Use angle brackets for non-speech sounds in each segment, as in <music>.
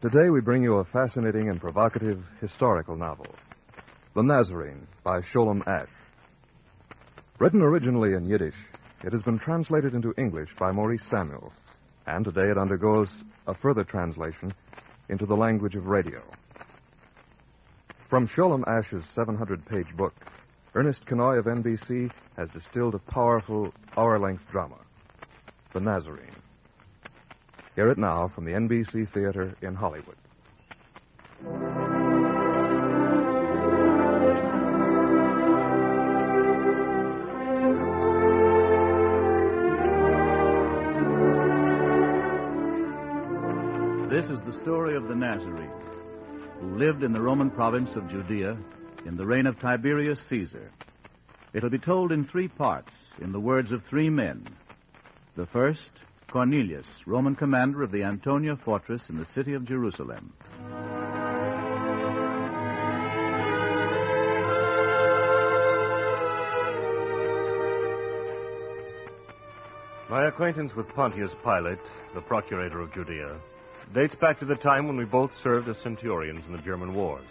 Today we bring you a fascinating and provocative historical novel, The Nazarene by Sholem Asch. Written originally in Yiddish, it has been translated into English by Maurice Samuel, and today it undergoes a further translation into the language of radio. From Sholem Asch's 700 page book, Ernest Kinoy of NBC has distilled a powerful hour length drama, The Nazarene. Hear it now from the NBC Theater in Hollywood. This is the story of the Nazarene, who lived in the Roman province of Judea in the reign of Tiberius Caesar. It'll be told in three parts, in the words of three men. The first, Cornelius, Roman commander of the Antonia fortress in the city of Jerusalem. My acquaintance with Pontius Pilate, the procurator of Judea, dates back to the time when we both served as centurions in the German wars.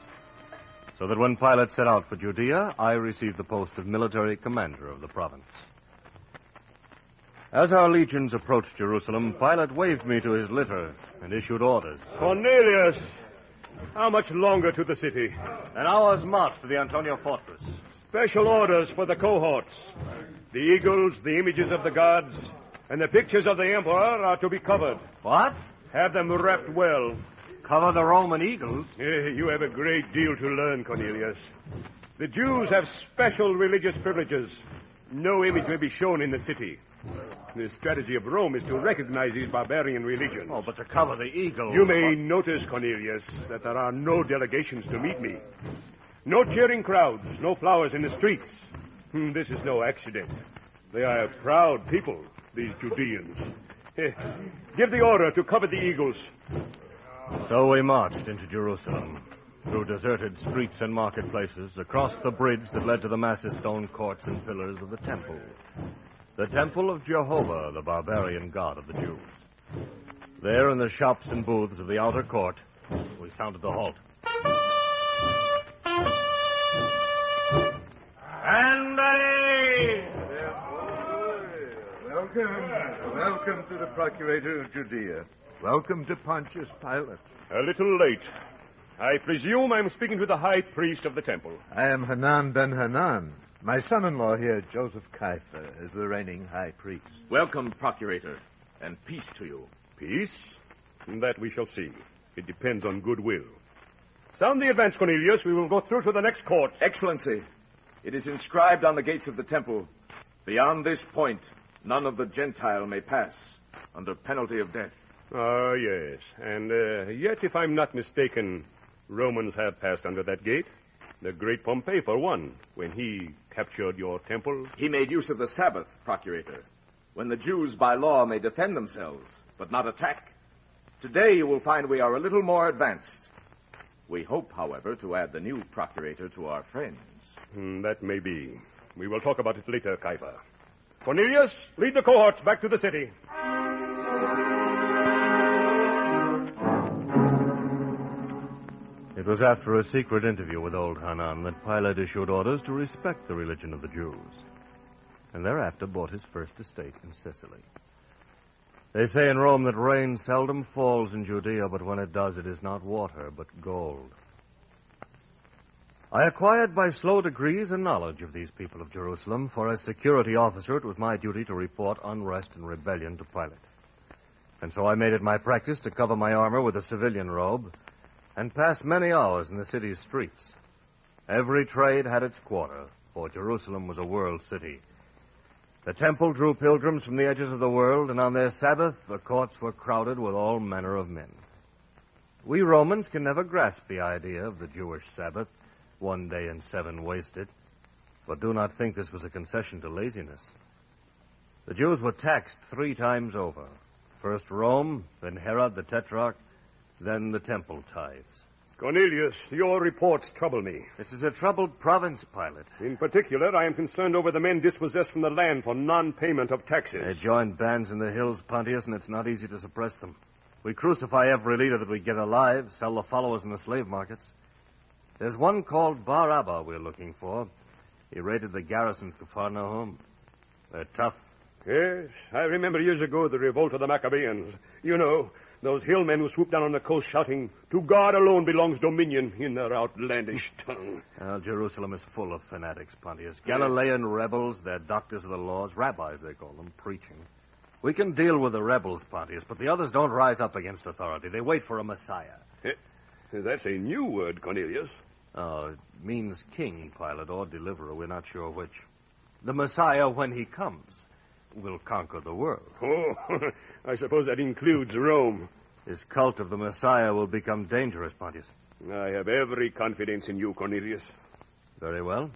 So that when Pilate set out for Judea, I received the post of military commander of the province. As our legions approached Jerusalem, Pilate waved me to his litter and issued orders. Cornelius, how much longer to the city? An hour's march to the Antonia fortress. Special orders for the cohorts. The eagles, the images of the gods, and the pictures of the emperor are to be covered. What? Have them wrapped well. Cover the Roman eagles? Eh, You have a great deal to learn, Cornelius. The Jews have special religious privileges. No image may be shown in the city. The strategy of Rome is to recognize these barbarian religions. Oh, but to cover the eagles. You may notice, Cornelius, that there are no delegations to meet me. No cheering crowds, no flowers in the streets. Hmm, This is no accident. They are a proud people, these Judeans. Eh, Give the order to cover the eagles. So we marched into Jerusalem, through deserted streets and marketplaces, across the bridge that led to the massive stone courts and pillars of the temple. The temple of Jehovah, the barbarian god of the Jews. There in the shops and booths of the outer court, we sounded the halt. Welcome. Welcome to the Procurator of Judea. Welcome to Pontius Pilate. A little late. I presume I'm speaking to the high priest of the temple. I am Hanan ben Hanan. My son in law here, Joseph Kaifa, is the reigning high priest. Welcome, Procurator, and peace to you. Peace? That we shall see. It depends on goodwill. Sound the advance, Cornelius. We will go through to the next court. Excellency, it is inscribed on the gates of the temple Beyond this point, none of the Gentile may pass, under penalty of death. Ah, yes. And uh, yet, if I'm not mistaken, Romans have passed under that gate. The great Pompey, for one, when he captured your temple. He made use of the Sabbath, Procurator, when the Jews by law may defend themselves, but not attack. Today you will find we are a little more advanced. We hope, however, to add the new Procurator to our friends. Hmm, that may be. We will talk about it later, Kaifa. Cornelius, lead the cohorts back to the city. It was after a secret interview with old Hanan that Pilate issued orders to respect the religion of the Jews, and thereafter bought his first estate in Sicily. They say in Rome that rain seldom falls in Judea, but when it does, it is not water, but gold. I acquired by slow degrees a knowledge of these people of Jerusalem, for as security officer, it was my duty to report unrest and rebellion to Pilate. And so I made it my practice to cover my armor with a civilian robe and passed many hours in the city's streets. Every trade had its quarter, for Jerusalem was a world city. The temple drew pilgrims from the edges of the world, and on their Sabbath, the courts were crowded with all manner of men. We Romans can never grasp the idea of the Jewish Sabbath, one day and seven wasted. But do not think this was a concession to laziness. The Jews were taxed three times over. First Rome, then Herod the Tetrarch, then the temple tithes. Cornelius, your reports trouble me. This is a troubled province, Pilate. In particular, I am concerned over the men dispossessed from the land for non-payment of taxes. They joined bands in the hills, Pontius, and it's not easy to suppress them. We crucify every leader that we get alive, sell the followers in the slave markets. There's one called Bar Abba we're looking for. He raided the garrison of Capernaum. They're tough. Yes, I remember years ago the revolt of the Maccabeans. You know, those hillmen who swoop down on the coast shouting, To God alone belongs dominion in their outlandish <laughs> tongue. Well, Jerusalem is full of fanatics, Pontius. Galilean rebels, they're doctors of the laws, rabbis they call them, preaching. We can deal with the rebels, Pontius, but the others don't rise up against authority. They wait for a Messiah. Eh, That's a new word, Cornelius. Oh, it means king, Pilate, or deliverer. We're not sure which. The Messiah, when he comes, will conquer the world. Oh, <laughs> I suppose that includes Rome. His cult of the Messiah will become dangerous, Pontius. I have every confidence in you, Cornelius. Very well.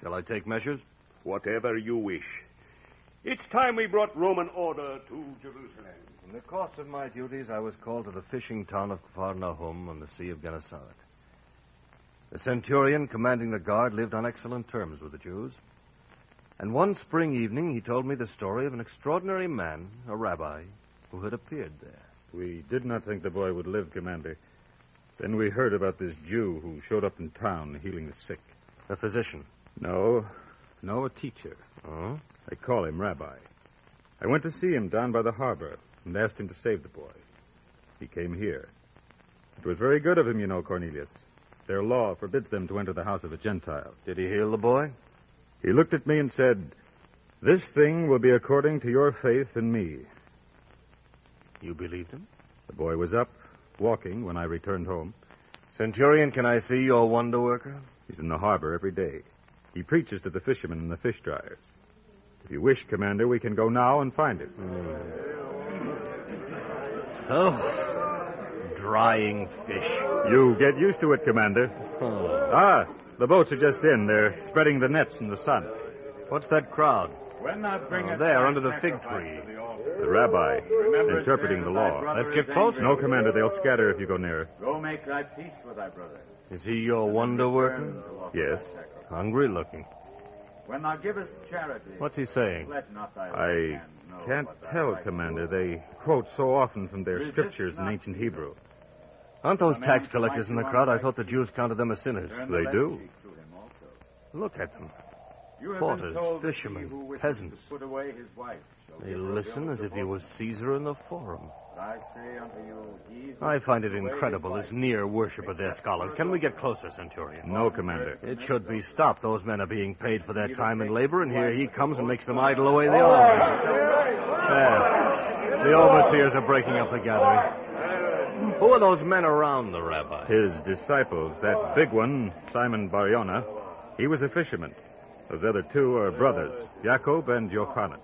Shall I take measures? Whatever you wish. It's time we brought Roman order to Jerusalem. In the course of my duties, I was called to the fishing town of Capernaum on the Sea of Gennesaret. The centurion commanding the guard lived on excellent terms with the Jews. And one spring evening, he told me the story of an extraordinary man, a rabbi, who had appeared there. We did not think the boy would live, Commander. Then we heard about this Jew who showed up in town healing the sick. A physician. No, no, a teacher. Oh? They call him Rabbi. I went to see him down by the harbor and asked him to save the boy. He came here. It was very good of him, you know, Cornelius. Their law forbids them to enter the house of a Gentile. Did he heal the boy? He looked at me and said, This thing will be according to your faith in me. You believed him? The boy was up, walking, when I returned home. Centurion, can I see your wonder worker? He's in the harbor every day. He preaches to the fishermen and the fish dryers. If you wish, Commander, we can go now and find him. Oh, drying fish. You get used to it, Commander. Oh. Ah, the boats are just in. They're spreading the nets in the sun. What's that crowd? When I Oh, there, under the fig tree. The rabbi, interpreting the law. Let's get closer. No, Commander, they'll scatter if you go nearer. Go make thy peace with thy brother. Is he your wonder worker? Yes. Hungry looking. When thou givest charity, What's he saying? let not thy I right hand know can't tell, Commander. hand They quote so often from their Resist scriptures in not ancient Hebrew. Aren't those tax collectors in the crowd? I thought the Jews counted them as sinners. They do. cheek to him. Look at them. You Porters, been told that fishermen, he who wishes peasants. To put away his wife shall They listen as if he both. was Caesar in the forum. I say unto you, I find it puts away his incredible, this near worship of their scholars. Can we get closer, Centurion? No, Commander. It should be stopped. Those men are being paid for their time and labor, and here he comes and makes them idle away the army. There. The overseers are breaking up the gathering. Who are those men around the rabbi? His disciples, that big one, Simon Bariona, he was a fisherman. Those other two are brothers, Jacob and Johanan,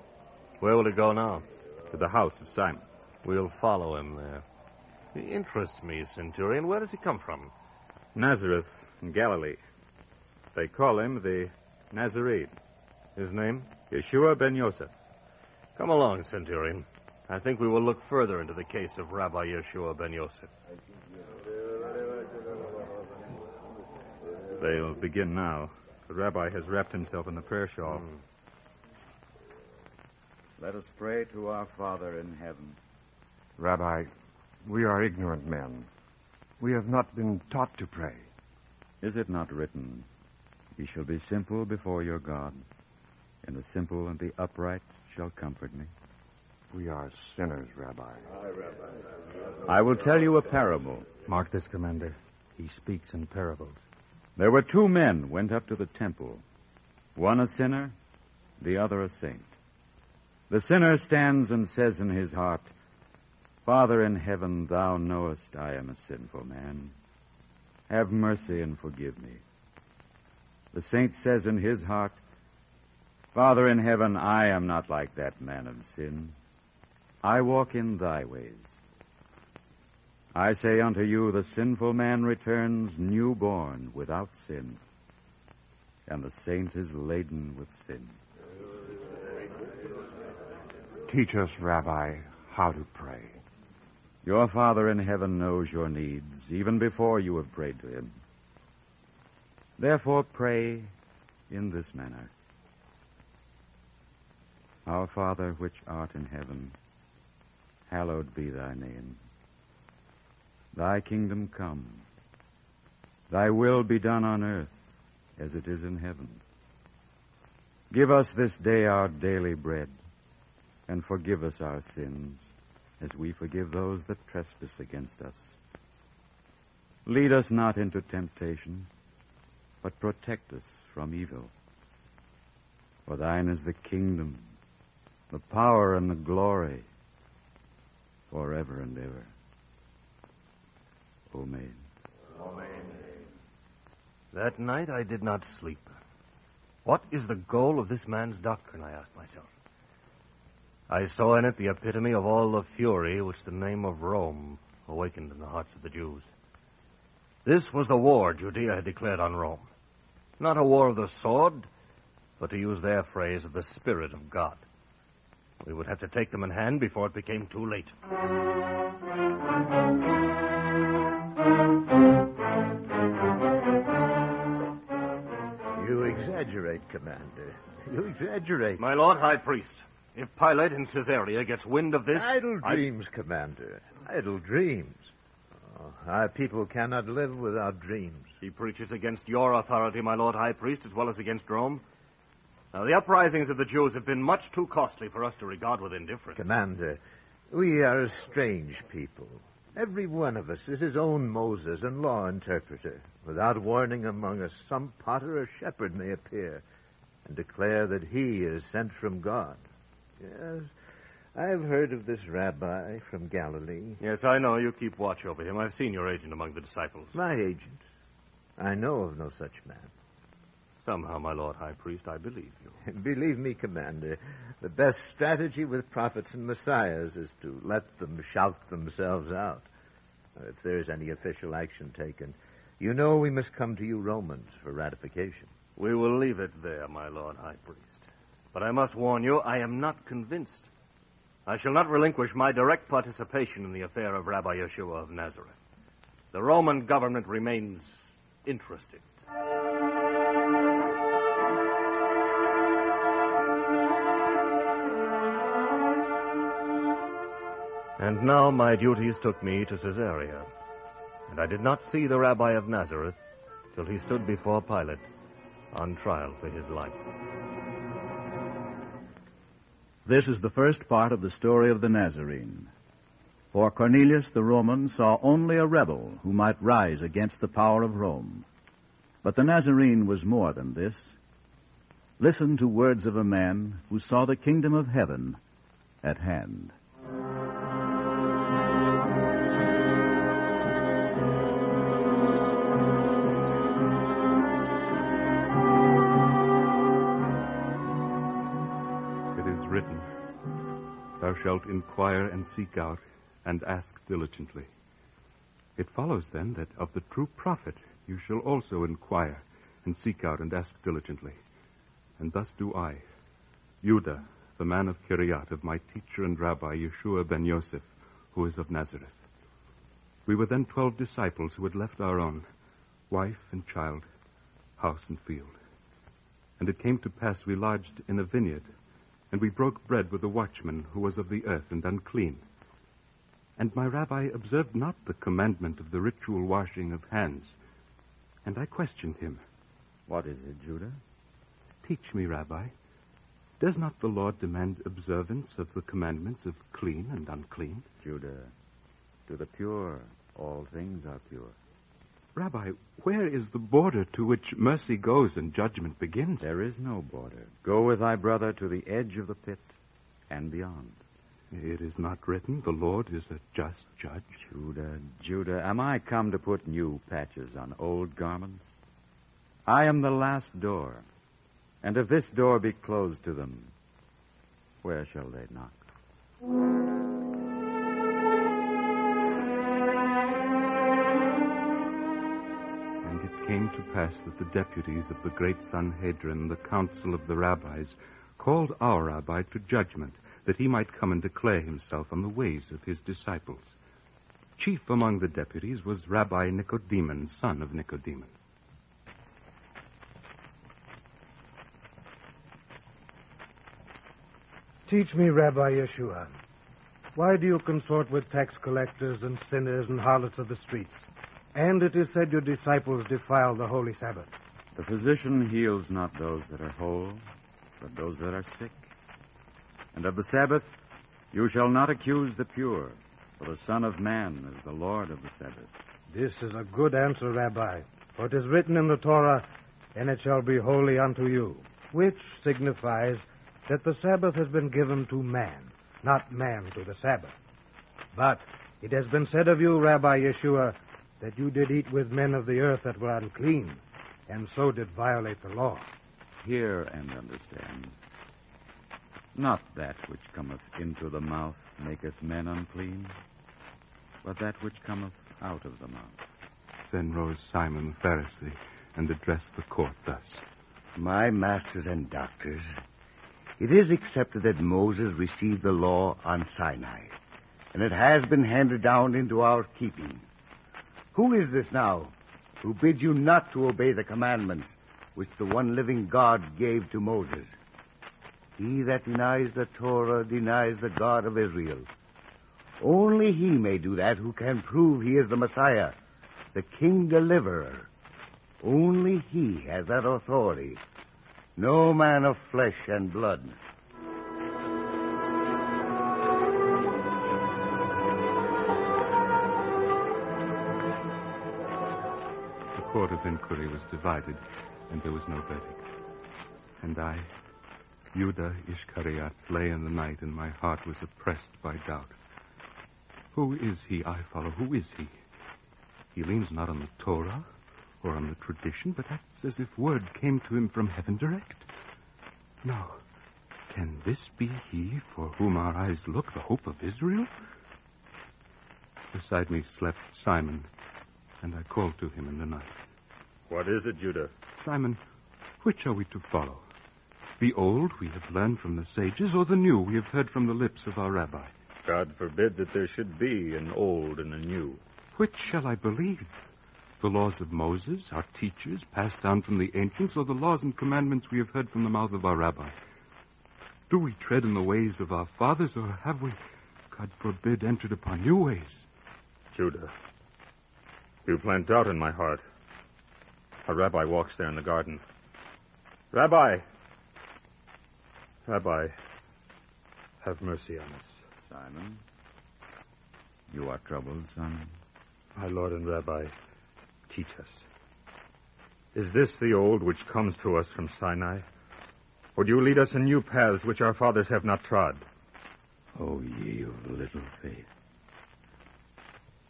Where will he go now? to the house of Simon. We'll follow him there. He interests me, Centurion. Where does he come from? Nazareth in Galilee. They call him the Nazarene. His name? Yeshua ben Yosef. Come along, Centurion. I think we will look further into the case of Rabbi Yeshua ben Yosef. They'll begin now. The rabbi has wrapped himself in the prayer shawl. Hmm. Let us pray to our Father in heaven. Rabbi, we are ignorant men. We have not been taught to pray. Is it not written, Ye shall be simple before your God, and the simple and the upright shall comfort me? We are sinners, Rabbi. I will tell you a parable. Mark this, Commander. He speaks in parables. There were two men went up to the temple, one a sinner, the other a saint. The sinner stands and says in his heart, Father in heaven, thou knowest I am a sinful man. Have mercy and forgive me. The saint says in his heart, Father in heaven, I am not like that man of sin. I walk in thy ways. I say unto you, the sinful man returns newborn without sin, and the saint is laden with sin. Teach us, Rabbi, how to pray. Your Father in heaven knows your needs even before you have prayed to him. Therefore, pray in this manner Our Father, which art in heaven, hallowed be thy name. Thy kingdom come. Thy will be done on earth as it is in heaven. Give us this day our daily bread, and forgive us our sins as we forgive those that trespass against us. Lead us not into temptation, but protect us from evil. For thine is the kingdom, the power, and the glory, forever and ever. Amen. Amen. That night I did not sleep. What is the goal of this man's doctrine, I asked myself. I saw in it the epitome of all the fury which the name of Rome awakened in the hearts of the Jews. This was the war Judea had declared on Rome. Not a war of the sword, but to use their phrase, of the Spirit of God. We would have to take them in hand before it became too late. You exaggerate, Commander. You exaggerate. My Lord High Priest, if Pilate in Caesarea gets wind of this. Idle I- dreams, Commander. Idle dreams. Oh, our people cannot live without dreams. He preaches against your authority, my Lord High Priest, as well as against Rome. Now, the uprisings of the Jews have been much too costly for us to regard with indifference. Commander, we are a strange people. Every one of us is his own Moses and law interpreter. Without warning among us, some potter or shepherd may appear and declare that he is sent from God. Yes, I've heard of this rabbi from Galilee. Yes, I know. You keep watch over him. I've seen your agent among the disciples. My agent. I know of no such man. Somehow, my Lord High Priest, I believe you. <laughs> Believe me, Commander, the best strategy with prophets and messiahs is to let them shout themselves out. If there is any official action taken, you know we must come to you Romans for ratification. We will leave it there, my Lord High Priest. But I must warn you, I am not convinced. I shall not relinquish my direct participation in the affair of Rabbi Yeshua of Nazareth. The Roman government remains interested. And now my duties took me to Caesarea, and I did not see the Rabbi of Nazareth till he stood before Pilate on trial for his life. This is the first part of the story of the Nazarene. For Cornelius the Roman saw only a rebel who might rise against the power of Rome. But the Nazarene was more than this. Listen to words of a man who saw the kingdom of heaven at hand. Shalt inquire and seek out and ask diligently. It follows then that of the true prophet you shall also inquire and seek out and ask diligently. And thus do I, Judah, the man of Kiriat, of my teacher and rabbi Yeshua ben Yosef, who is of Nazareth. We were then twelve disciples who had left our own, wife and child, house and field. And it came to pass we lodged in a vineyard, and we broke bread with a watchman who was of the earth and unclean. And my rabbi observed not the commandment of the ritual washing of hands. And I questioned him. What is it, Judah? Teach me, Rabbi. Does not the law demand observance of the commandments of clean and unclean? Judah, to the pure, all things are pure. Rabbi, where is the border to which mercy goes and judgment begins? There is no border. Go with thy brother to the edge of the pit and beyond. It is not written, the Lord is a just judge. Judah, Judah, am I come to put new patches on old garments? I am the last door, and if this door be closed to them, where shall they knock? Came to pass that the deputies of the great Sanhedrin, the council of the rabbis, called our rabbi to judgment, that he might come and declare himself on the ways of his disciples. Chief among the deputies was Rabbi Nicodemus, son of Nicodemus. Teach me, Rabbi Yeshua, why do you consort with tax collectors and sinners and harlots of the streets? And it is said your disciples defile the holy Sabbath. The physician heals not those that are whole, but those that are sick. And of the Sabbath you shall not accuse the pure, for the Son of Man is the Lord of the Sabbath. This is a good answer, Rabbi, for it is written in the Torah, and it shall be holy unto you, which signifies that the Sabbath has been given to man, not man to the Sabbath. But it has been said of you, Rabbi Yeshua, that you did eat with men of the earth that were unclean, and so did violate the law. Hear and understand. Not that which cometh into the mouth maketh men unclean, but that which cometh out of the mouth. Then rose Simon the Pharisee and addressed the court thus My masters and doctors, it is accepted that Moses received the law on Sinai, and it has been handed down into our keeping. Who is this now who bids you not to obey the commandments which the one living God gave to Moses? He that denies the Torah denies the God of Israel. Only he may do that who can prove he is the Messiah, the King Deliverer. Only he has that authority. No man of flesh and blood. Court of inquiry was divided, and there was no verdict. And I, Judah Ishkariot, lay in the night, and my heart was oppressed by doubt. Who is he I follow? Who is he? He leans not on the Torah or on the tradition, but acts as if word came to him from heaven direct. No. Can this be he for whom our eyes look, the hope of Israel? Beside me slept Simon, and I called to him in the night. What is it, Judah? Simon, which are we to follow? The old we have learned from the sages, or the new we have heard from the lips of our rabbi? God forbid that there should be an old and a new. Which shall I believe? The laws of Moses, our teachers, passed down from the ancients, or the laws and commandments we have heard from the mouth of our rabbi? Do we tread in the ways of our fathers, or have we, God forbid, entered upon new ways? Judah, you plant doubt in my heart. A rabbi walks there in the garden. Rabbi! Rabbi, have mercy on us. Simon, you are troubled, son. My Lord and Rabbi, teach us. Is this the old which comes to us from Sinai? Or do you lead us in new paths which our fathers have not trod? O ye of little faith.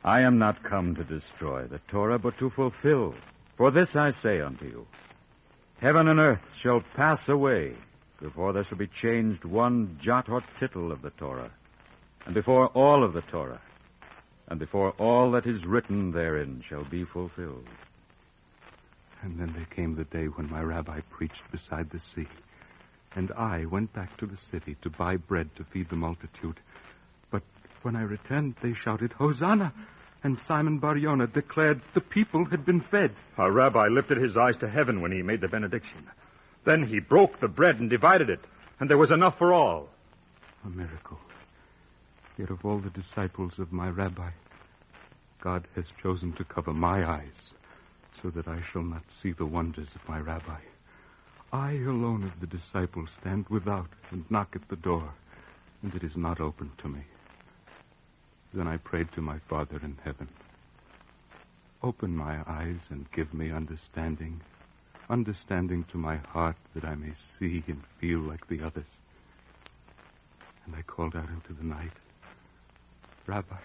I am not come to destroy the Torah, but to fulfill. For this I say unto you Heaven and earth shall pass away before there shall be changed one jot or tittle of the Torah, and before all of the Torah, and before all that is written therein shall be fulfilled. And then there came the day when my rabbi preached beside the sea. And I went back to the city to buy bread to feed the multitude. But when I returned, they shouted, Hosanna! And Simon Bar Yonah declared the people had been fed. Our rabbi lifted his eyes to heaven when he made the benediction. Then he broke the bread and divided it, and there was enough for all. A miracle. Yet of all the disciples of my rabbi, God has chosen to cover my eyes so that I shall not see the wonders of my rabbi. I alone of the disciples stand without and knock at the door, and it is not opened to me. Then I prayed to my Father in heaven. Open my eyes and give me understanding, understanding to my heart that I may see and feel like the others. And I called out into the night, Rabbi,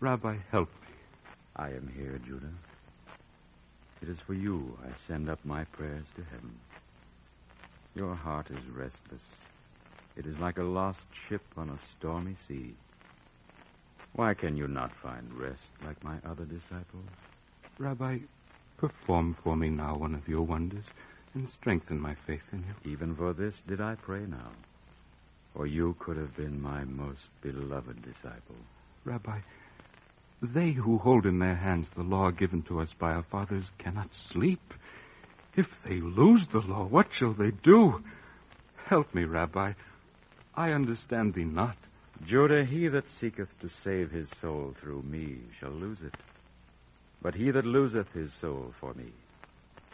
Rabbi, help me. I am here, Judah. It is for you I send up my prayers to heaven. Your heart is restless. It is like a lost ship on a stormy sea. Why can you not find rest like my other disciples? Rabbi, Perform for me now one of your wonders and strengthen my faith in you. Even for this did I pray now. For you could have been my most beloved disciple. Rabbi, they who hold in their hands the law given to us by our fathers cannot sleep. If they lose the law, what shall they do? Help me, Rabbi. I understand thee not. Judah, he that seeketh to save his soul through me shall lose it. But he that loseth his soul for me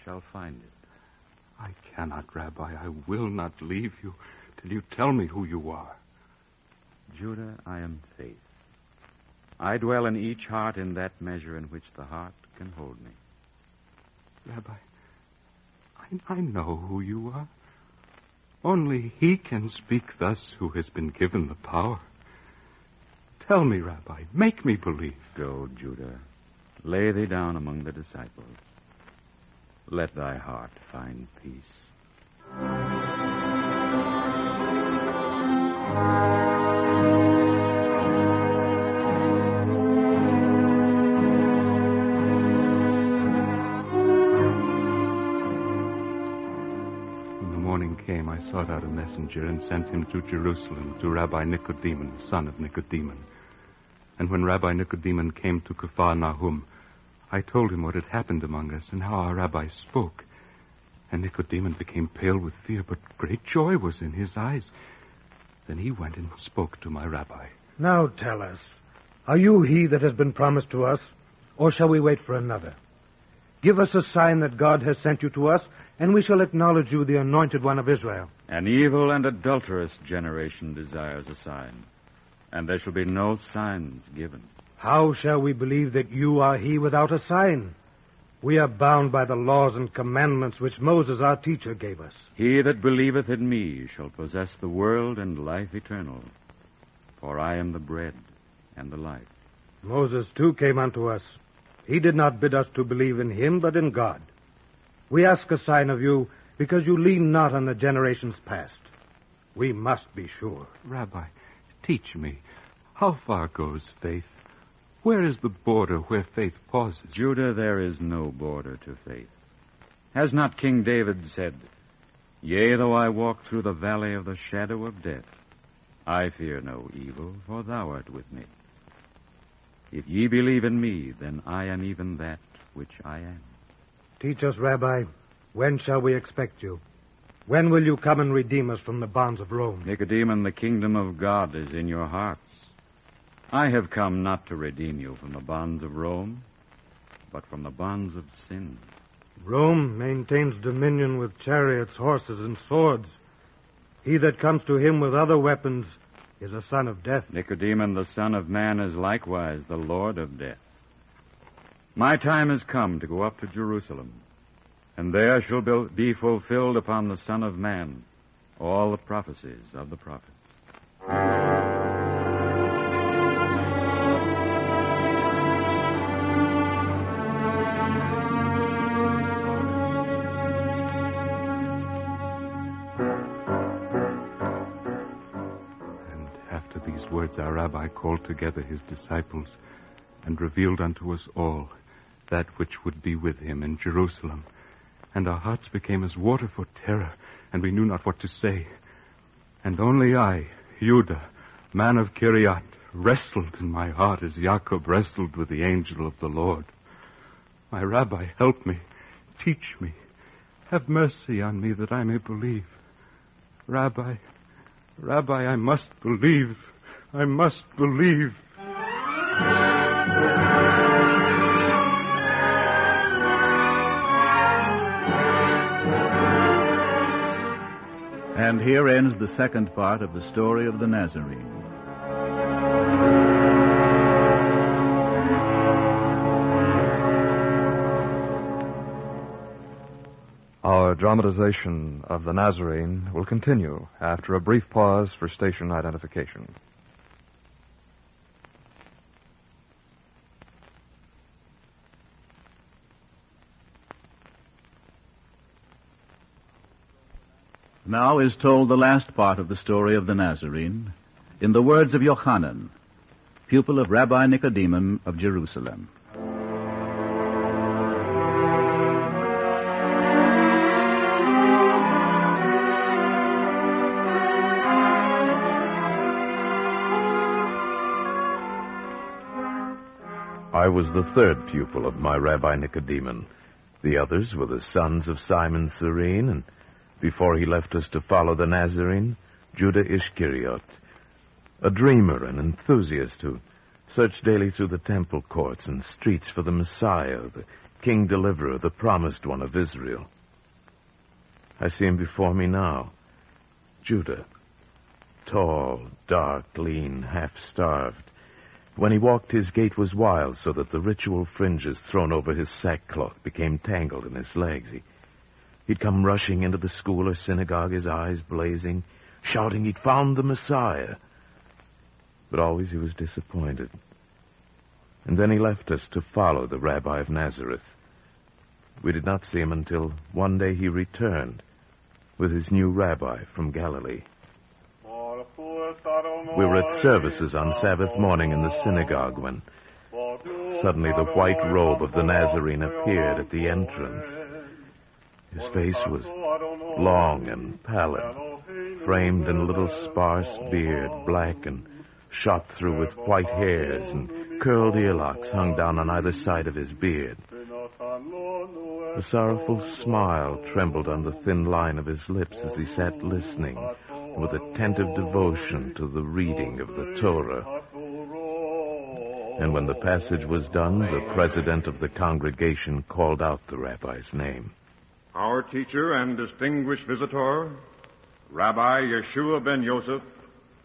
shall find it. I cannot, Rabbi. I will not leave you till you tell me who you are. Judah, I am faith. I dwell in each heart in that measure in which the heart can hold me. Rabbi, I, I know who you are. Only he can speak thus who has been given the power. Tell me, Rabbi, make me believe. Go, Judah. Lay thee down among the disciples. Let thy heart find peace. Sought out a messenger and sent him to Jerusalem to Rabbi Nicodemus, son of Nicodemus. And when Rabbi Nicodemus came to Kafar Nahum, I told him what had happened among us and how our rabbi spoke. And Nicodemus became pale with fear, but great joy was in his eyes. Then he went and spoke to my rabbi. Now tell us, are you he that has been promised to us, or shall we wait for another? Give us a sign that God has sent you to us, and we shall acknowledge you the anointed one of Israel. An evil and adulterous generation desires a sign, and there shall be no signs given. How shall we believe that you are he without a sign? We are bound by the laws and commandments which Moses, our teacher, gave us. He that believeth in me shall possess the world and life eternal. For I am the bread and the life. Moses, too, came unto us. He did not bid us to believe in him, but in God. We ask a sign of you because you lean not on the generations past. We must be sure. Rabbi, teach me. How far goes faith? Where is the border where faith pauses? Judah, there is no border to faith. Has not King David said, Yea, though I walk through the valley of the shadow of death, I fear no evil, for thou art with me. If ye believe in me, then I am even that which I am. Teach us, Rabbi, when shall we expect you? When will you come and redeem us from the bonds of Rome? Nicodemus, the kingdom of God is in your hearts. I have come not to redeem you from the bonds of Rome, but from the bonds of sin. Rome maintains dominion with chariots, horses, and swords. He that comes to him with other weapons is a son of death. Nicodemus, the Son of Man, is likewise the Lord of death. My time has come to go up to Jerusalem, and there shall be fulfilled upon the Son of Man all the prophecies of the prophets. And after these words, our rabbi called together his disciples and revealed unto us all that which would be with him in Jerusalem. And our hearts became as water for terror, and we knew not what to say. And only I, Judah, man of Kiriat, wrestled in my heart as Jacob wrestled with the angel of the Lord. My rabbi, help me, teach me, have mercy on me that I may believe. Rabbi, Rabbi, I must believe. I must believe. And here ends the second part of the story of the Nazarene. Our dramatization of the Nazarene will continue after a brief pause for station identification. Now is told the last part of the story of the Nazarene in the words of Yochanan, pupil of Rabbi Nicodemus of Jerusalem. I was the third pupil of my Rabbi Nicodemus. The others were the sons of Simon Serene and before he left us to follow the Nazarene, Judah Ishkariot, a dreamer and enthusiast who searched daily through the temple courts and streets for the Messiah, the King Deliverer, the promised one of Israel. I see him before me now. Judah. Tall, dark, lean, half-starved. When he walked, his gait was wild, so that the ritual fringes thrown over his sackcloth became tangled in his legs. He, he'd come rushing into the school or synagogue, his eyes blazing, shouting he'd found the Messiah. But always he was disappointed. And then he left us to follow the Rabbi of Nazareth. We did not see him until one day he returned with his new rabbi from Galilee. We were at services on Sabbath morning in the synagogue when suddenly the white robe of the Nazarene appeared at the entrance. His face was long and pallid, framed in a little sparse beard, black and shot through with white hairs, and curled earlocks hung down on either side of his beard. A sorrowful smile trembled on the thin line of his lips as he sat listening with attentive devotion to the reading of the Torah. And when the passage was done, the president of the congregation called out the rabbi's name. Our teacher and distinguished visitor, Rabbi Yeshua ben Yosef,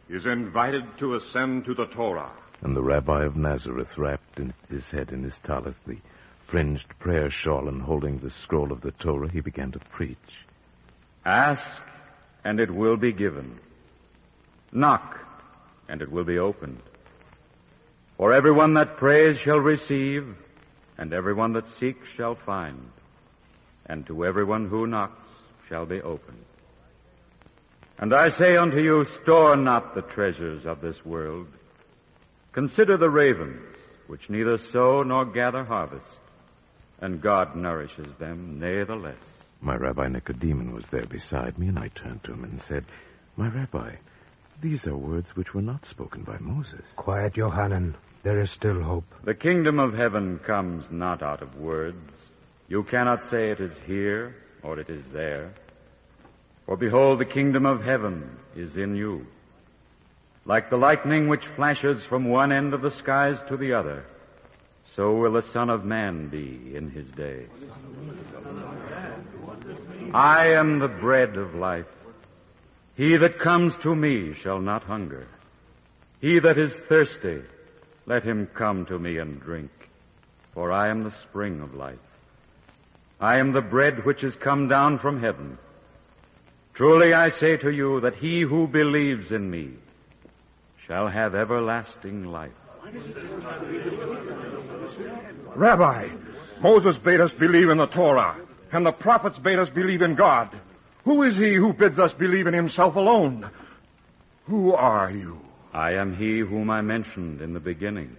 is invited to ascend to the Torah. And the rabbi of Nazareth wrapped in his head in his talith, the fringed prayer shawl, and holding the scroll of the Torah, he began to preach. Ask, and it will be given. Knock, and it will be opened. For everyone that prays shall receive, and everyone that seeks shall find, and to everyone who knocks shall be opened. And I say unto you, store not the treasures of this world. Consider the ravens, which neither sow nor gather harvest, and God nourishes them natheless. My Rabbi Nicodemus was there beside me, and I turned to him and said, My Rabbi, these are words which were not spoken by Moses. Quiet, Yohanan. There is still hope. The kingdom of heaven comes not out of words. You cannot say it is here or it is there. For behold, the kingdom of heaven is in you. Like the lightning which flashes from one end of the skies to the other, so will the Son of Man be in his day. I am the bread of life. He that comes to me shall not hunger. He that is thirsty, let him come to me and drink, for I am the spring of life. I am the bread which has come down from heaven. Truly I say to you that he who believes in me shall have everlasting life. Rabbi, Moses bade us believe in the Torah, and the prophets bade us believe in God. Who is he who bids us believe in himself alone? Who are you? I am he whom I mentioned in the beginning.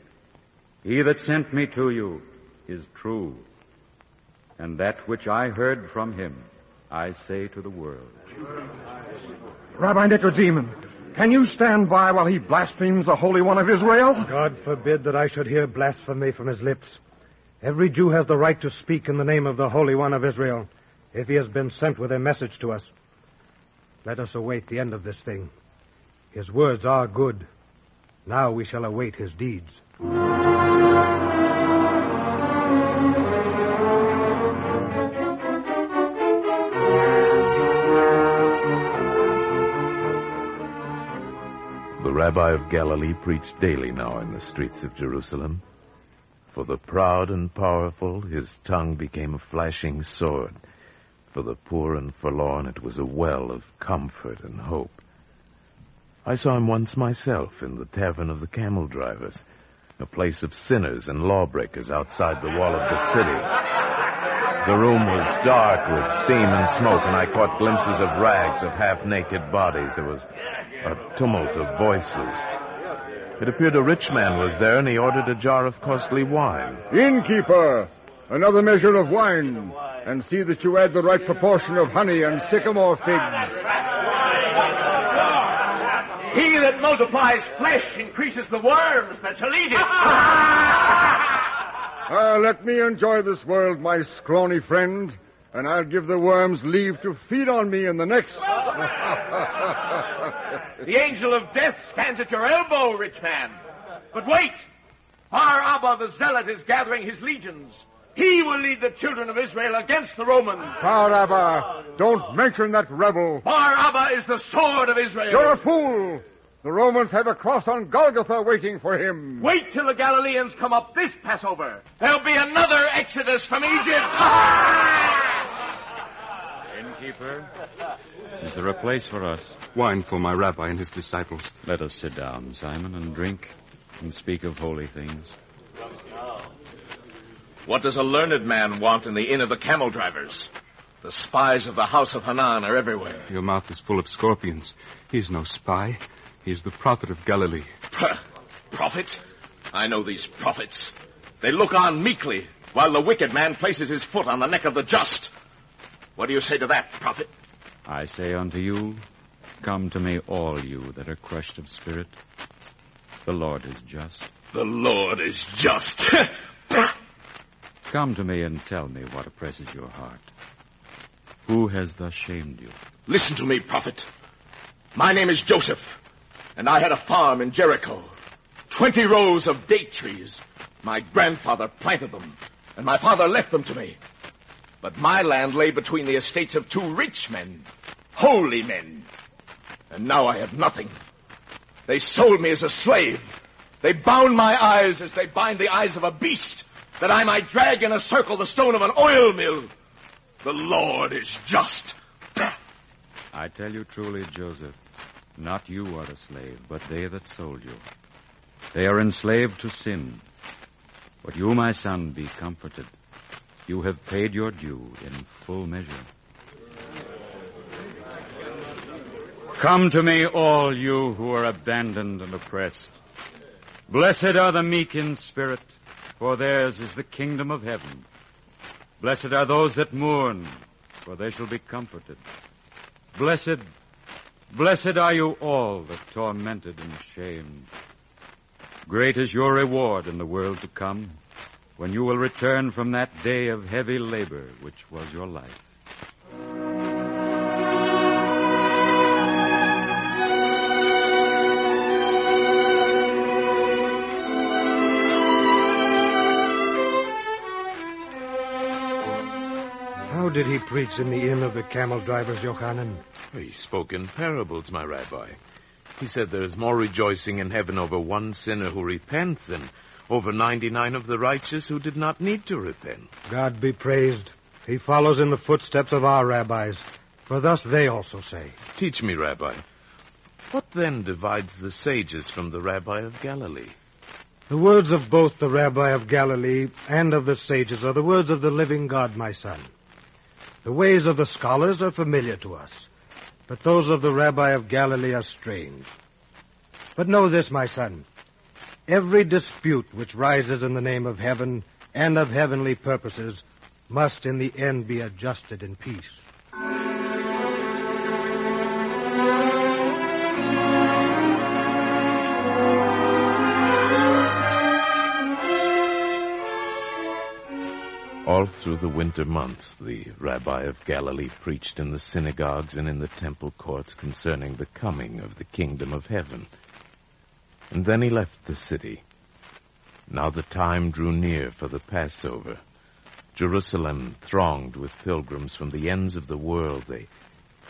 He that sent me to you is true, and that which I heard from him I say to the world. Rabbi Nicodemus, can you stand by while he blasphemes the Holy One of Israel? God forbid that I should hear blasphemy from his lips. Every Jew has the right to speak in the name of the Holy One of Israel if he has been sent with a message to us. Let us await the end of this thing. His words are good. Now we shall await his deeds. Rabbi of Galilee preached daily now in the streets of Jerusalem. For the proud and powerful, his tongue became a flashing sword. For the poor and forlorn, it was a well of comfort and hope. I saw him once myself in the tavern of the camel drivers, a place of sinners and lawbreakers outside the wall of the city. The room was dark with steam and smoke, and I caught glimpses of rags of half-naked bodies. There was a tumult of voices. It appeared a rich man was there, and he ordered a jar of costly wine. Innkeeper, another measure of wine, and see that you add the right proportion of honey and sycamore figs. He that multiplies flesh increases the worms that shall eat it. <laughs> Uh, let me enjoy this world, my scrawny friend, and I'll give the worms leave to feed on me in the next. <laughs> The angel of death stands at your elbow, rich man. But wait! Bar Abba the zealot is gathering his legions. He will lead the children of Israel against the Romans. Bar Abba, don't mention that rebel. Bar Abba is the sword of Israel. You're a fool. The Romans have a cross on Golgotha waiting for him. Wait till the Galileans come up this Passover. There'll be another exodus from Egypt. <laughs> Innkeeper, is there a place for us? Wine for my rabbi and his disciples. Let us sit down, Simon, and drink and speak of holy things. What does a learned man want in the inn of the camel drivers? The spies of the house of Hanan are everywhere. Your mouth is full of scorpions. He's no spy. He's the prophet of Galilee. Prophet? I know these prophets. They look on meekly while the wicked man places his foot on the neck of the just. What do you say to that, prophet? I say unto you, Come to me, all you that are crushed of spirit. The Lord is just. The Lord is just. <laughs> Come to me and tell me what oppresses your heart. Who has thus shamed you? Listen to me, prophet. My name is Joseph, and I had a farm in Jericho. Twenty rows of date trees. My grandfather planted them, and my father left them to me. But my land lay between the estates of two rich men, holy men. And now I have nothing. They sold me as a slave. They bound my eyes as they bind the eyes of a beast, that I might drag in a circle the stone of an oil mill. The Lord is just. I tell you truly, Joseph, not you are a slave, but they that sold you. They are enslaved to sin. But you, my son, be comforted. You have paid your due in full measure. Come to me, all you who are abandoned and oppressed. Blessed are the meek in spirit, for theirs is the kingdom of heaven. Blessed are those that mourn, for they shall be comforted. Blessed, blessed are you all that tormented and shamed. Great is your reward in the world to come, when you will return from that day of heavy labor which was your life. How did he preach in the inn of the camel drivers, Yochanan? He spoke in parables, my rabbi. He said there is more rejoicing in heaven over one sinner who repents than over 99 of the righteous who did not need to repent. God be praised. He follows in the footsteps of our rabbis, for thus they also say. Teach me, Rabbi. What then divides the sages from the rabbi of Galilee? The words of both the rabbi of Galilee and of the sages are the words of the living God, my son. The ways of the scholars are familiar to us, but those of the rabbi of Galilee are strange. But know this, my son. Every dispute which rises in the name of heaven and of heavenly purposes must in the end be adjusted in peace. All through the winter months, the rabbi of Galilee preached in the synagogues and in the temple courts concerning the coming of the kingdom of heaven. And then he left the city. Now the time drew near for the Passover. Jerusalem thronged with pilgrims from the ends of the world. They,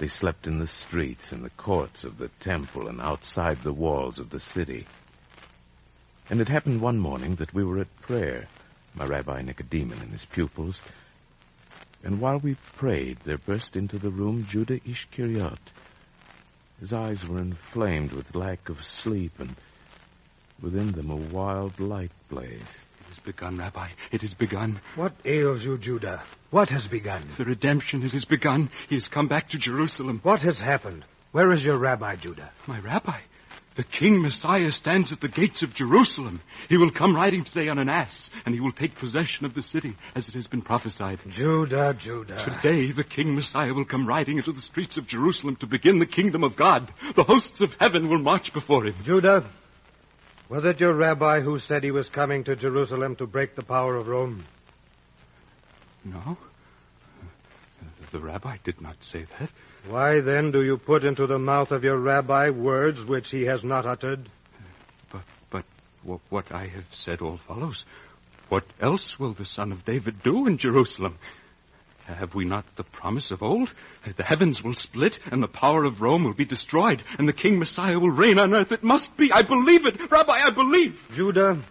they slept in the streets and the courts of the temple and outside the walls of the city. And it happened one morning that we were at prayer, my Rabbi Nicodemus and his pupils. And while we prayed, there burst into the room Judah Ishkariot. His eyes were inflamed with lack of sleep, and within them a wild light blazed. It has begun, Rabbi. It has begun. What ails you, Judah? What has begun? The redemption, it has begun. He has come back to Jerusalem. What has happened? Where is your rabbi, Judah? My rabbi? The King Messiah stands at the gates of Jerusalem. He will come riding today on an ass, and he will take possession of the city, as it has been prophesied. Judah, Judah. Today, the King Messiah will come riding into the streets of Jerusalem to begin the kingdom of God. The hosts of heaven will march before him. Judah, Was it your rabbi who said he was coming to Jerusalem to break the power of Rome? No. The rabbi did not say that. Why then do you put into the mouth of your rabbi words which he has not uttered? But, but what I have said all follows. What else will the son of David do in Jerusalem? Have we not the promise of old? The heavens will split, and the power of Rome will be destroyed, and the King Messiah will reign on earth. It must be. I believe it. Rabbi, I believe. Judah,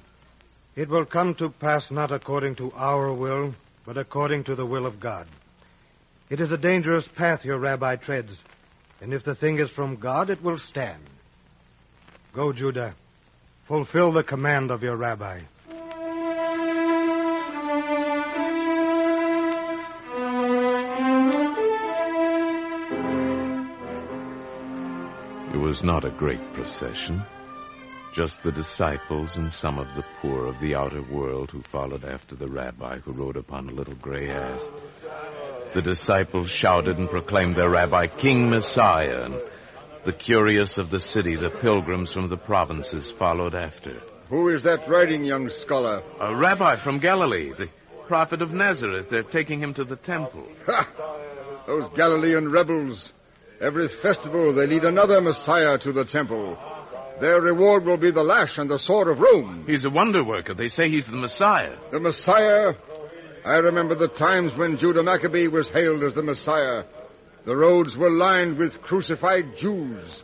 it will come to pass not according to our will, but according to the will of God. It is a dangerous path your rabbi treads, and if the thing is from God, it will stand. Go, Judah. Fulfill the command of your rabbi. It was not a great procession. Just the disciples and some of the poor of the outer world who followed after the rabbi who rode upon a little gray ass. The disciples shouted and proclaimed their rabbi King Messiah, and the curious of the city, the pilgrims from the provinces, followed after. Who is that riding young scholar? A rabbi from Galilee, the prophet of Nazareth. They're taking him to the temple. <laughs> Ha! Those Galilean rebels. Every festival they lead another Messiah to the temple. Their reward will be the lash and the sword of Rome. He's a wonder worker. They say he's the Messiah. The Messiah? I remember the times when Judah Maccabee was hailed as the Messiah. The roads were lined with crucified Jews.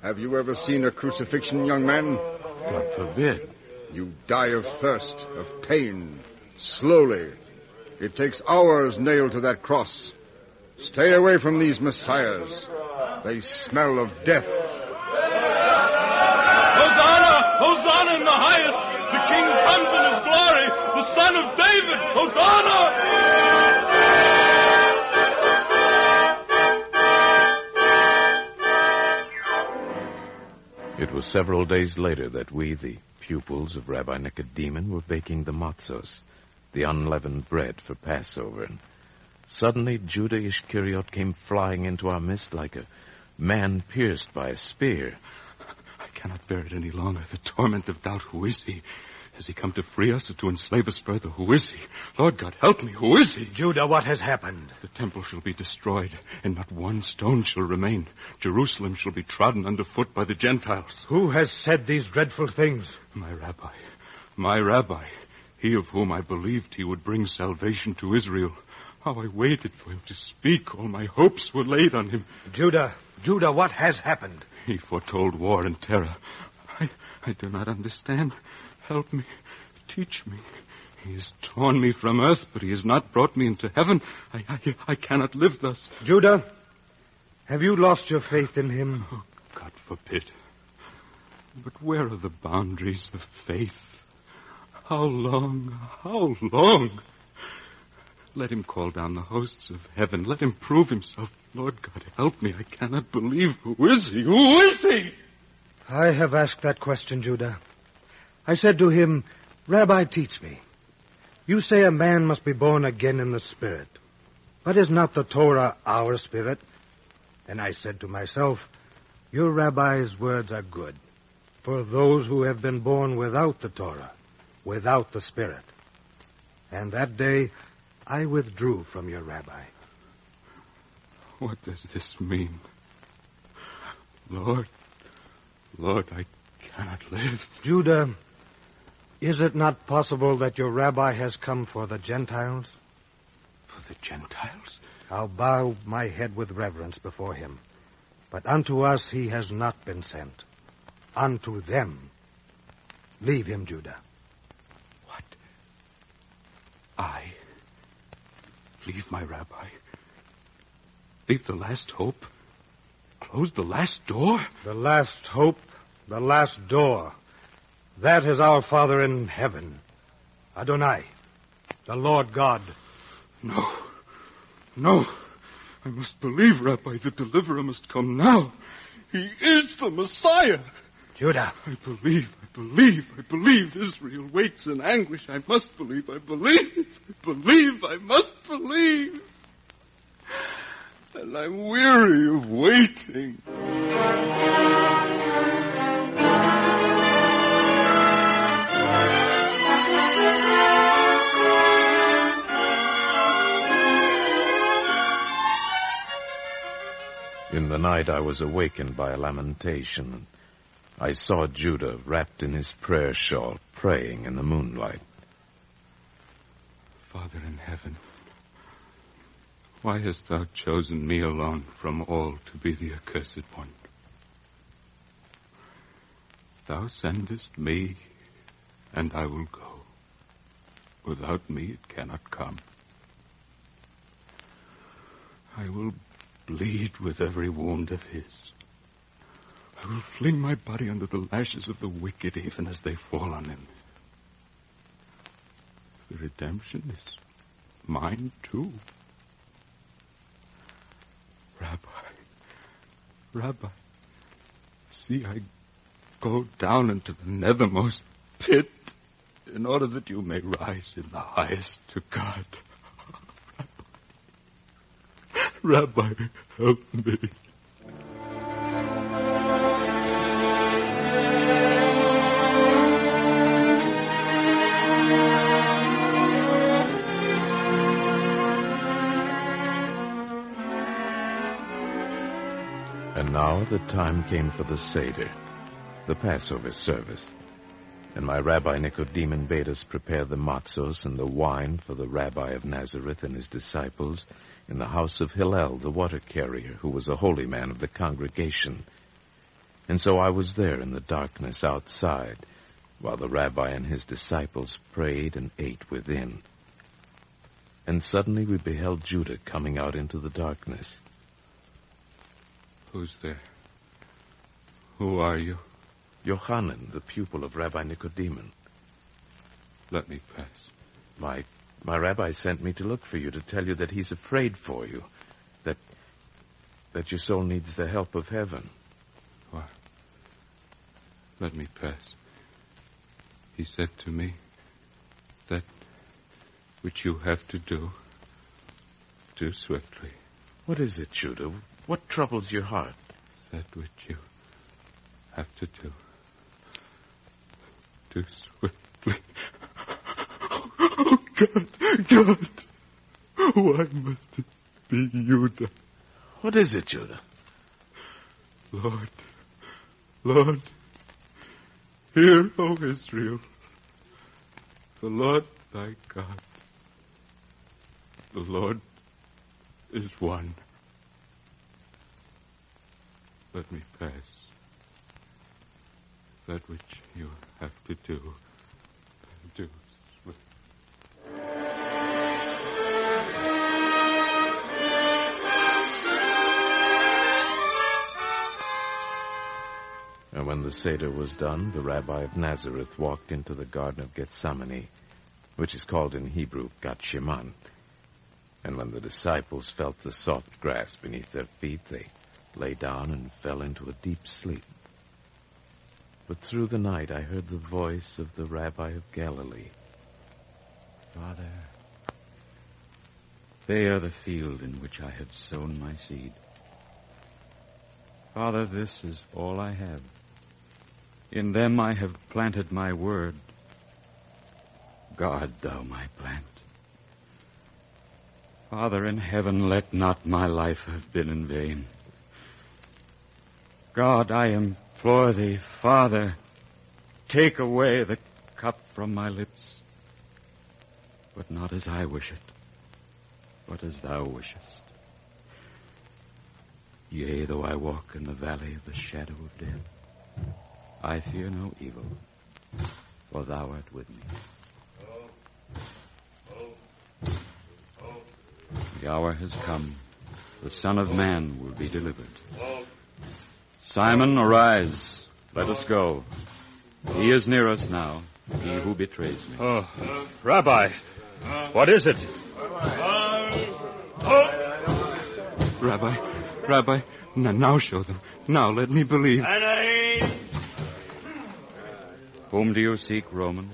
Have you ever seen a crucifixion, young man? God forbid. You die of thirst, of pain, slowly. It takes hours nailed to that cross. Stay away from these messiahs. They smell of death. Hosanna! Hosanna in the highest! The King comes in his glory! The Son of David! Hosanna! It was several days later that we, the pupils of Rabbi Nicodemus, were baking the matzos, the unleavened bread for Passover. And suddenly Judah Ishkariot came flying into our midst like a man pierced by a spear. I cannot bear it any longer. The torment of doubt. Who is he? Has he come to free us or to enslave us further? Who is he? Lord God, help me. Who is he? Judah, what has happened? The temple shall be destroyed, and not one stone shall remain. Jerusalem shall be trodden underfoot by the Gentiles. Who has said these dreadful things? My rabbi. My rabbi. He of whom I believed he would bring salvation to Israel. How I waited for him to speak. All my hopes were laid on him. Judah, Judah, what has happened? He foretold war and terror. I, I do not understand. Help me. Teach me. He has torn me from earth, but he has not brought me into heaven. I, I, I cannot live thus. Judah, have you lost your faith in him? Oh, God forbid. But where are the boundaries of faith? How long, how long? Let him call down the hosts of heaven. Let him prove himself. Lord God, help me. I cannot believe. Who is he? Who is he? I have asked that question, Judah. I said to him, Rabbi, teach me. You say a man must be born again in the Spirit. But is not the Torah our spirit? And I said to myself, Your rabbi's words are good for those who have been born without the Torah, without the Spirit. And that day I withdrew from your rabbi. What does this mean? Lord, Lord, I cannot live. Judah, is it not possible that your rabbi has come for the Gentiles? For the Gentiles? I'll bow my head with reverence before him. But unto us he has not been sent. Unto them. Leave him, Judah. What? I leave my rabbi? Leave the last hope? Close the last door? The last hope, the last door. That is our Father in heaven. Adonai, the Lord God. No. No. I must believe, Rabbi. The deliverer must come now. He is the Messiah. Judah. I believe, I believe, I believe. Israel waits in anguish. I must believe, I believe, I believe, I must believe. And I'm weary of waiting. The night I was awakened by a lamentation. I saw Judah wrapped in his prayer shawl, praying in the moonlight. Father in heaven, why hast thou chosen me alone from all to be the accursed one? Thou sendest me, and I will go. Without me it cannot come. I will bleed with every wound of his. I will fling my body under the lashes of the wicked even as they fall on him. The redemption is mine too. Rabbi, Rabbi, see, I go down into the nethermost pit in order that you may rise in the highest to God. <laughs> Rabbi, help me. And now the time came for the Seder, the Passover service. And my Rabbi Nicodemus bade us prepare the matzos and the wine for the Rabbi of Nazareth and his disciples in the house of Hillel, the water carrier, who was a holy man of the congregation. And so I was there in the darkness outside, while the rabbi and his disciples prayed and ate within. And suddenly we beheld Judah coming out into the darkness. Who's there? Who are you? Yochanan, the pupil of Rabbi Nicodemus. Let me pass. My my rabbi sent me to look for you to tell you that he's afraid for you, that that your soul needs the help of heaven. What? Let me pass. He said to me that which you have to do, do swiftly. What is it, Judah? What troubles your heart? That which you have to do, do swiftly. God, God, why must it be Judah? What is it, Judah? Lord, Lord, hear, O Israel, the Lord thy God, the Lord is one. Let me pass. That which you have to do, do. And when the Seder was done, the rabbi of Nazareth walked into the Garden of Gethsemane, which is called in Hebrew Gatsheman. And when the disciples felt the soft grass beneath their feet, they lay down and fell into a deep sleep. But through the night I heard the voice of the rabbi of Galilee. Father, they are the field in which I have sown my seed. Father, this is all I have. In them I have planted my word. God, thou my plant. Father in heaven, let not my life have been in vain. God, I implore thee, Father, take away the cup from my lips, but not as I wish it, but as thou wishest. Yea, though I walk in the valley of the shadow of death, I fear no evil, for thou art with me. The hour has come. The Son of Man will be delivered. Simon, arise. Let us go. He is near us now, he who betrays me. Oh, Rabbi, what is it? Oh! Rabbi, Rabbi, n- now show them. Now let me believe. Whom do you seek, Roman?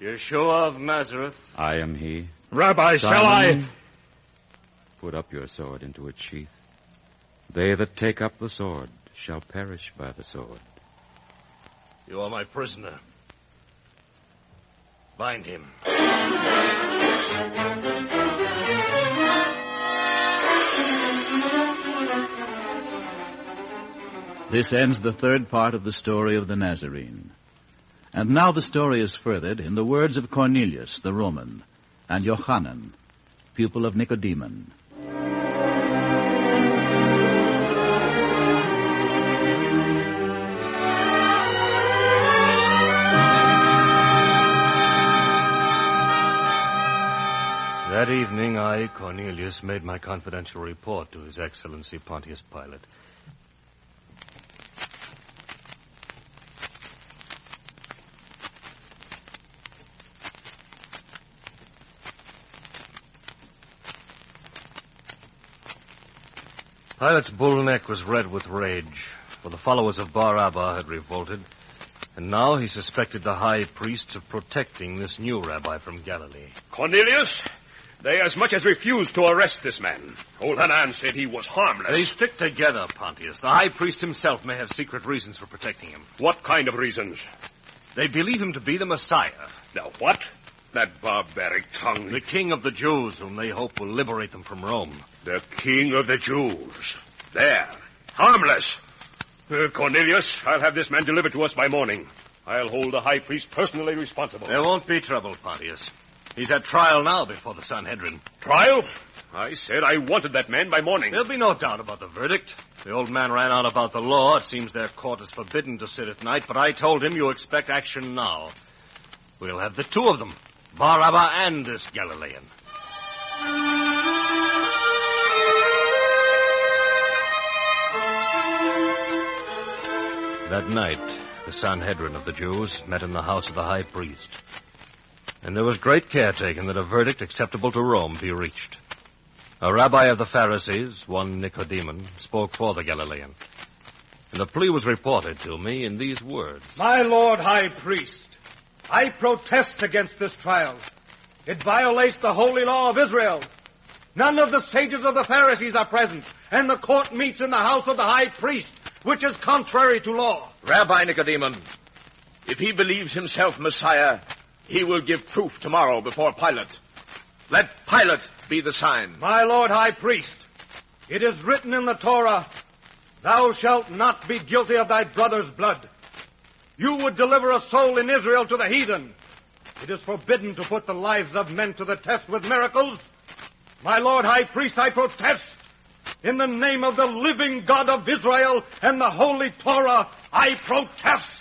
Yeshua of Nazareth. I am he. Rabbi, shall I? Put up your sword into its sheath. They that take up the sword shall perish by the sword. You are my prisoner. Bind him. This ends the third part of the story of the Nazarene. And now the story is furthered in the words of Cornelius the Roman and Johanan, pupil of Nicodemus. That evening, I, Cornelius, made my confidential report to His Excellency Pontius Pilate. Pilate's bull neck was red with rage, for the followers of Bar Abba had revolted, and now he suspected the high priests of protecting this new rabbi from Galilee. Cornelius, they as much as refused to arrest this man. Old Hanan said he was harmless. They stick together, Pontius. The high priest himself may have secret reasons for protecting him. What kind of reasons? They believe him to be the Messiah. Now, what? That barbaric tongue. The king of the Jews, whom they hope will liberate them from Rome. The king of the Jews. There. Harmless. Uh, Cornelius, I'll have this man delivered to us by morning. I'll hold the high priest personally responsible. There won't be trouble, Pontius. He's at trial now before the Sanhedrin. Trial? I said I wanted that man by morning. There'll be no doubt about the verdict. The old man ran on about the law. It seems their court is forbidden to sit at night, but I told him you expect action now. We'll have the two of them, Barabbas and this Galilean. That night, the Sanhedrin of the Jews met in the house of the high priest. And there was great care taken that a verdict acceptable to Rome be reached. A rabbi of the Pharisees, one Nicodemus, spoke for the Galilean. And the plea was reported to me in these words. My Lord High Priest, I protest against this trial. It violates the holy law of Israel. None of the sages of the Pharisees are present, and the court meets in the house of the High Priest, which is contrary to law. Rabbi Nicodemus, if he believes himself Messiah, he will give proof tomorrow before Pilate. Let Pilate be the sign. My Lord High Priest, it is written in the Torah, Thou shalt not be guilty of thy brother's blood. You would deliver a soul in Israel to the heathen. It is forbidden to put the lives of men to the test with miracles. My Lord High Priest, I protest. In the name of the living God of Israel and the Holy Torah, I protest.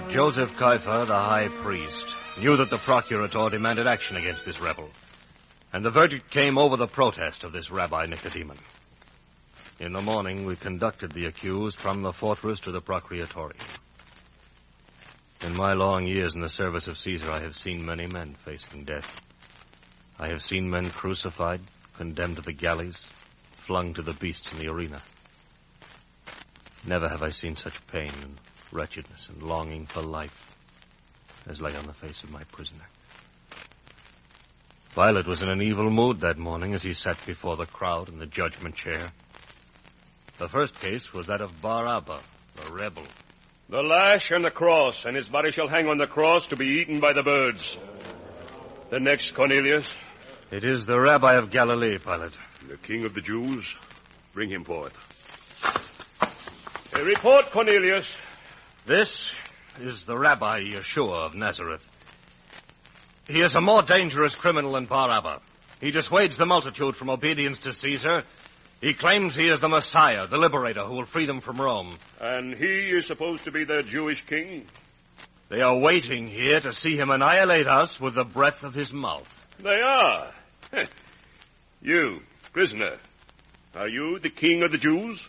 But Joseph Kaifa, the high priest, knew that the procurator demanded action against this rebel. And the verdict came over the protest of this Rabbi Nicodemus. In the morning, we conducted the accused from the fortress to the procuratorium. In my long years in the service of Caesar, I have seen many men facing death. I have seen men crucified, condemned to the galleys, flung to the beasts in the arena. Never have I seen such pain wretchedness and longing for life as lay on the face of my prisoner. Pilate was in an evil mood that morning as he sat before the crowd in the judgment chair. The first case was that of Barabbas, the rebel. The lash and the cross, and his body shall hang on the cross to be eaten by the birds. The next, Cornelius. It is the rabbi of Galilee, Pilate. The king of the Jews. Bring him forth. A report, Cornelius. This is the Rabbi Yeshua of Nazareth. He is a more dangerous criminal than Barabbas. He dissuades the multitude from obedience to Caesar. He claims he is the Messiah, the liberator who will free them from Rome. And he is supposed to be their Jewish king? They are waiting here to see him annihilate us with the breath of his mouth. They are. you, prisoner, are you the king of the Jews?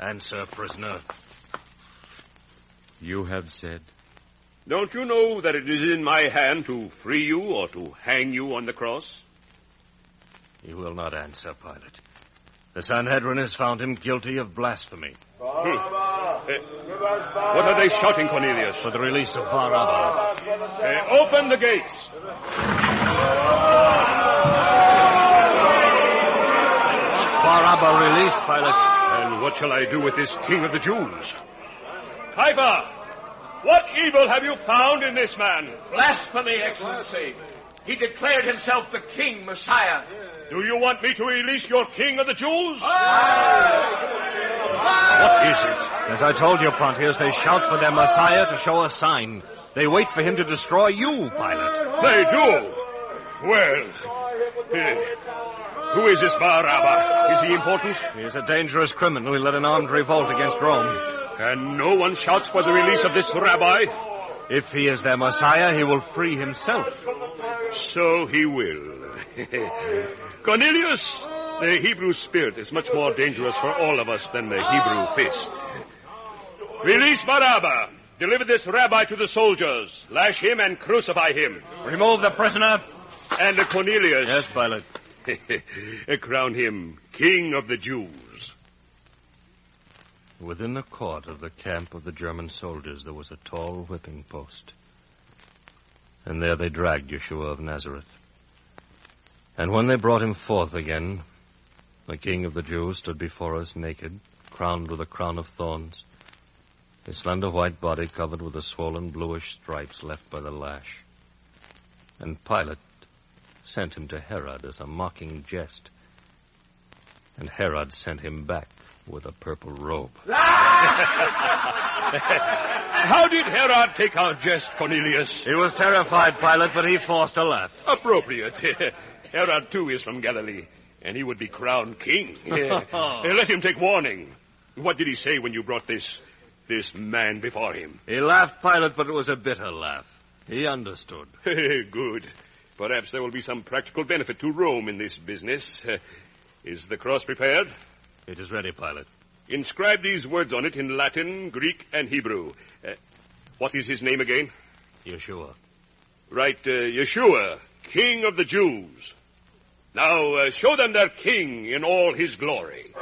Answer, prisoner. You have said. Don't you know that it is in my hand to free you or to hang you on the cross? He will not answer, Pilate. The Sanhedrin has found him guilty of blasphemy. Hmm. Uh, what are they shouting, Cornelius? For the release of Barabbas. Uh, open the gates. Barabbas released, Pilate. And what shall I do with this king of the Jews? Piper! What evil have you found in this man? Blasphemy, Excellency. He declared himself the king, Messiah. Do you want me to release your king of the Jews? What is it? As I told you, Pontius, they shout for their Messiah to show a sign. They wait for him to destroy you, Pilate. They do. Well, eh, who is this Barabbas? Is he important? He is a dangerous criminal who led an armed revolt against Rome. And no one shouts for the release of this rabbi? If he is their Messiah, he will free himself. So he will. <laughs> Cornelius, the Hebrew spirit is much more dangerous for all of us than the Hebrew fist. Release Barabbas. Deliver this rabbi to the soldiers. Lash him and crucify him. Remove the prisoner. And Cornelius. Yes, Pilate. <laughs> Crown him king of the Jews. Within the court of the camp of the German soldiers there was a tall whipping post. And there they dragged Yeshua of Nazareth. And when they brought him forth again, the king of the Jews stood before us naked, crowned with a crown of thorns, his slender white body covered with the swollen bluish stripes left by the lash. And Pilate sent him to Herod as a mocking jest. And Herod sent him back with a purple robe. <laughs> How did Herod take our jest, Cornelius? He was terrified, Pilate, but he forced a laugh. Appropriate. <laughs> Herod, too, is from Galilee, and he would be crowned king. <laughs> Let him take warning. What did he say when you brought this this man before him? He laughed, Pilate, but it was a bitter laugh. He understood. Good. Perhaps there will be some practical benefit to Rome in this business. Uh, is the cross prepared? It is ready, Pilate. Inscribe these words on it in Latin, Greek, and Hebrew. Uh, what is his name again? Yeshua. Right, uh, Yeshua, King of the Jews. Now, uh, show them their king in all his glory.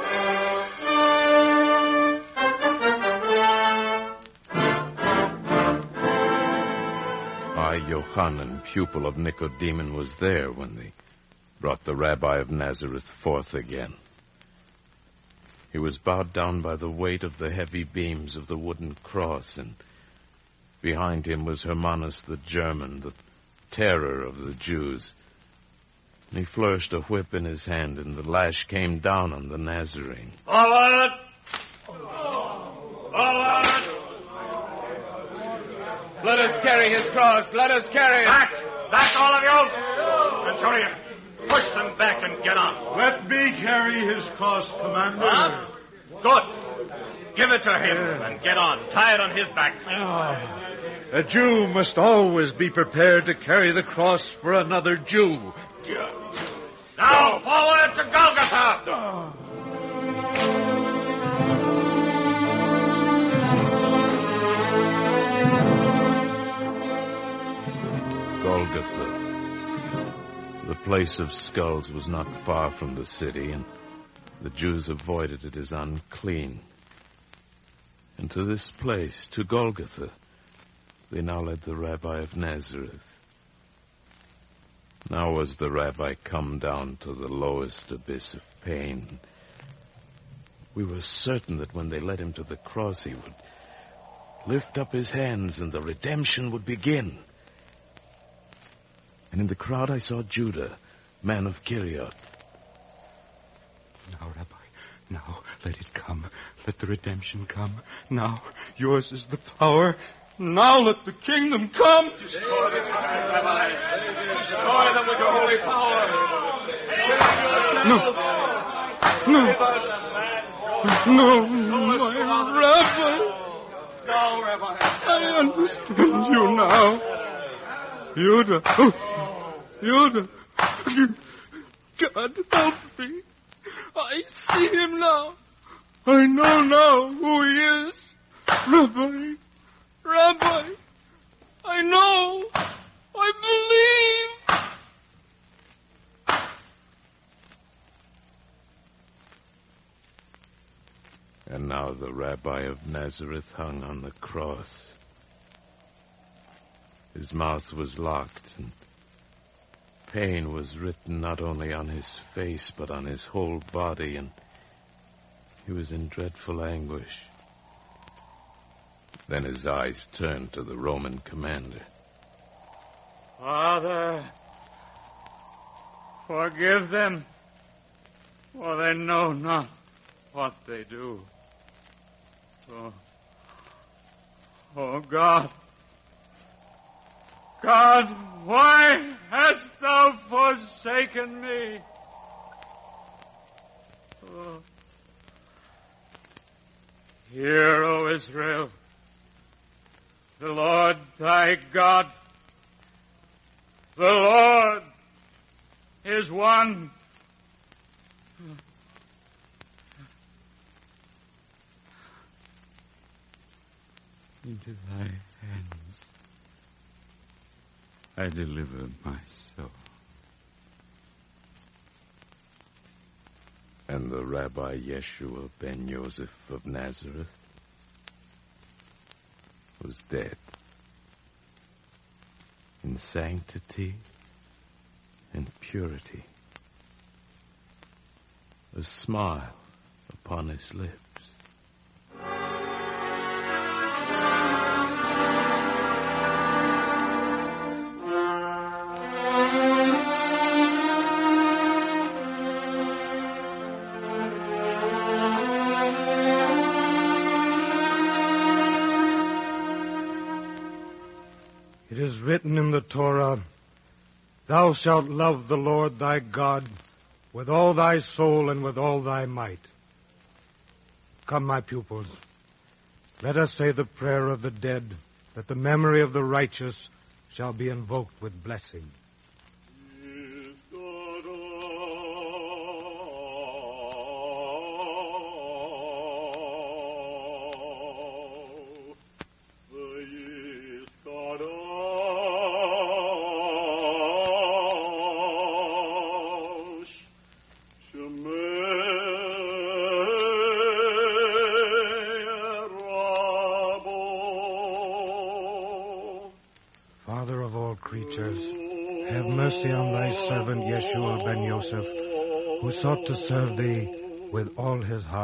I, Yohanan, pupil of Nicodemus, was there when they brought the rabbi of Nazareth forth again. He was bowed down by the weight of the heavy beams of the wooden cross, and behind him was Hermanus the German, the terror of the Jews. And he flourished a whip in his hand, and the lash came down on the Nazarene. Forward! Forward! Let us carry his cross. Let us carry it. Back! Back, all of you! Centurion, push them back and get on. Let me carry his cross, Commander. Huh? Good. Give it to him and get on. Tie it on his back. Ah. A Jew must always be prepared to carry the cross for another Jew. Now, forward to Golgotha! Golgotha. The place of skulls was not far from the city, and the Jews avoided it as unclean. And to this place, to Golgotha, they now led the rabbi of Nazareth. Now was the rabbi come down to the lowest abyss of pain. We were certain that when they led him to the cross, he would lift up his hands and the redemption would begin. And in the crowd I saw Judah, man of Kiriot. Now, Rabbi, now let it come. Let the redemption come. Now, yours is the power. Now let the kingdom come. Destroy the tyrant, Rabbi. Destroy them with your holy power. Save No. No. No, my Rabbi. No, Rabbi. I understand you now. Judah. Oh, Judah. God help me. I see him now. I know now who he is. Rabbi. Rabbi. I know. I believe. And now the rabbi of Nazareth hung on the cross. His mouth was locked, and pain was written not only on his face, but on his whole body, and he was in dreadful anguish. Then his eyes turned to the Roman commander. Father, forgive them, for they know not what they do. Oh, oh God, God, why hast thou forsaken me? Oh. Hear, O Israel, the Lord thy God, the Lord is one. Into thy I deliver my soul. And the Rabbi Yeshua ben Yosef of Nazareth was dead. In sanctity and purity. A smile upon his lips. Thou shalt love the Lord thy God with all thy soul and with all thy might. Come, my pupils, let us say the prayer of the dead, that the memory of the righteous shall be invoked with blessing.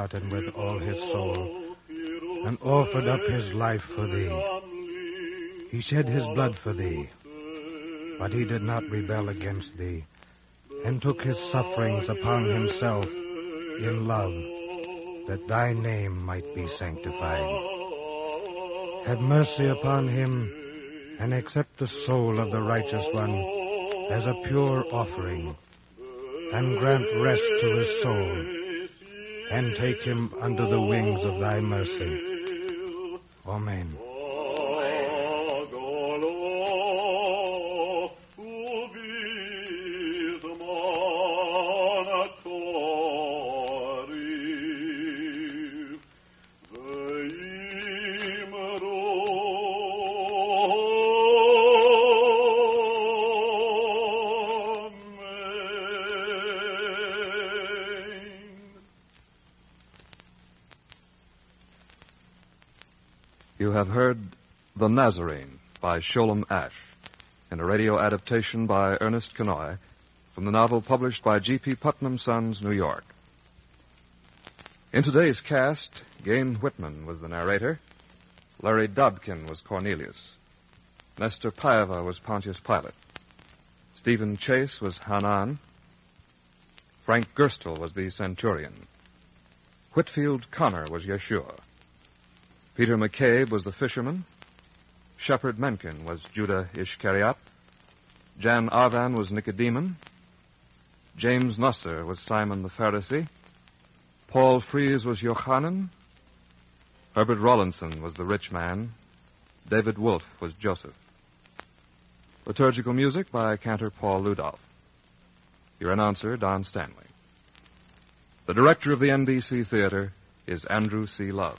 Heart and with all his soul, and offered up his life for thee. He shed his blood for thee, but he did not rebel against thee, and took his sufferings upon himself in love, that thy name might be sanctified. Have mercy upon him and accept the soul of the righteous one as a pure offering, and grant rest to his soul, and take him under the wings of thy mercy. Amen. Have heard The Nazarene by Sholem Asch in a radio adaptation by Ernest Kinoy from the novel published by G.P. Putnam Sons, New York. In today's cast, Gayne Whitman was the narrator, Larry Dobkin was Cornelius, Nestor Paiva was Pontius Pilate, Stephen Chase was Hanan, Frank Gerstle was the centurion, Whitfield Connor was Yeshua. Peter McCabe was the fisherman. Shepard Menken was Judah Ishkariot. Jan Arvan was Nicodemus. James Nusser was Simon the Pharisee. Paul Frees was Yochanan. Herbert Rawlinson was the rich man. David Wolfe was Joseph. Liturgical music by Cantor Paul Ludolf. Your announcer, Don Stanley. The director of the NBC Theater is Andrew C. Love.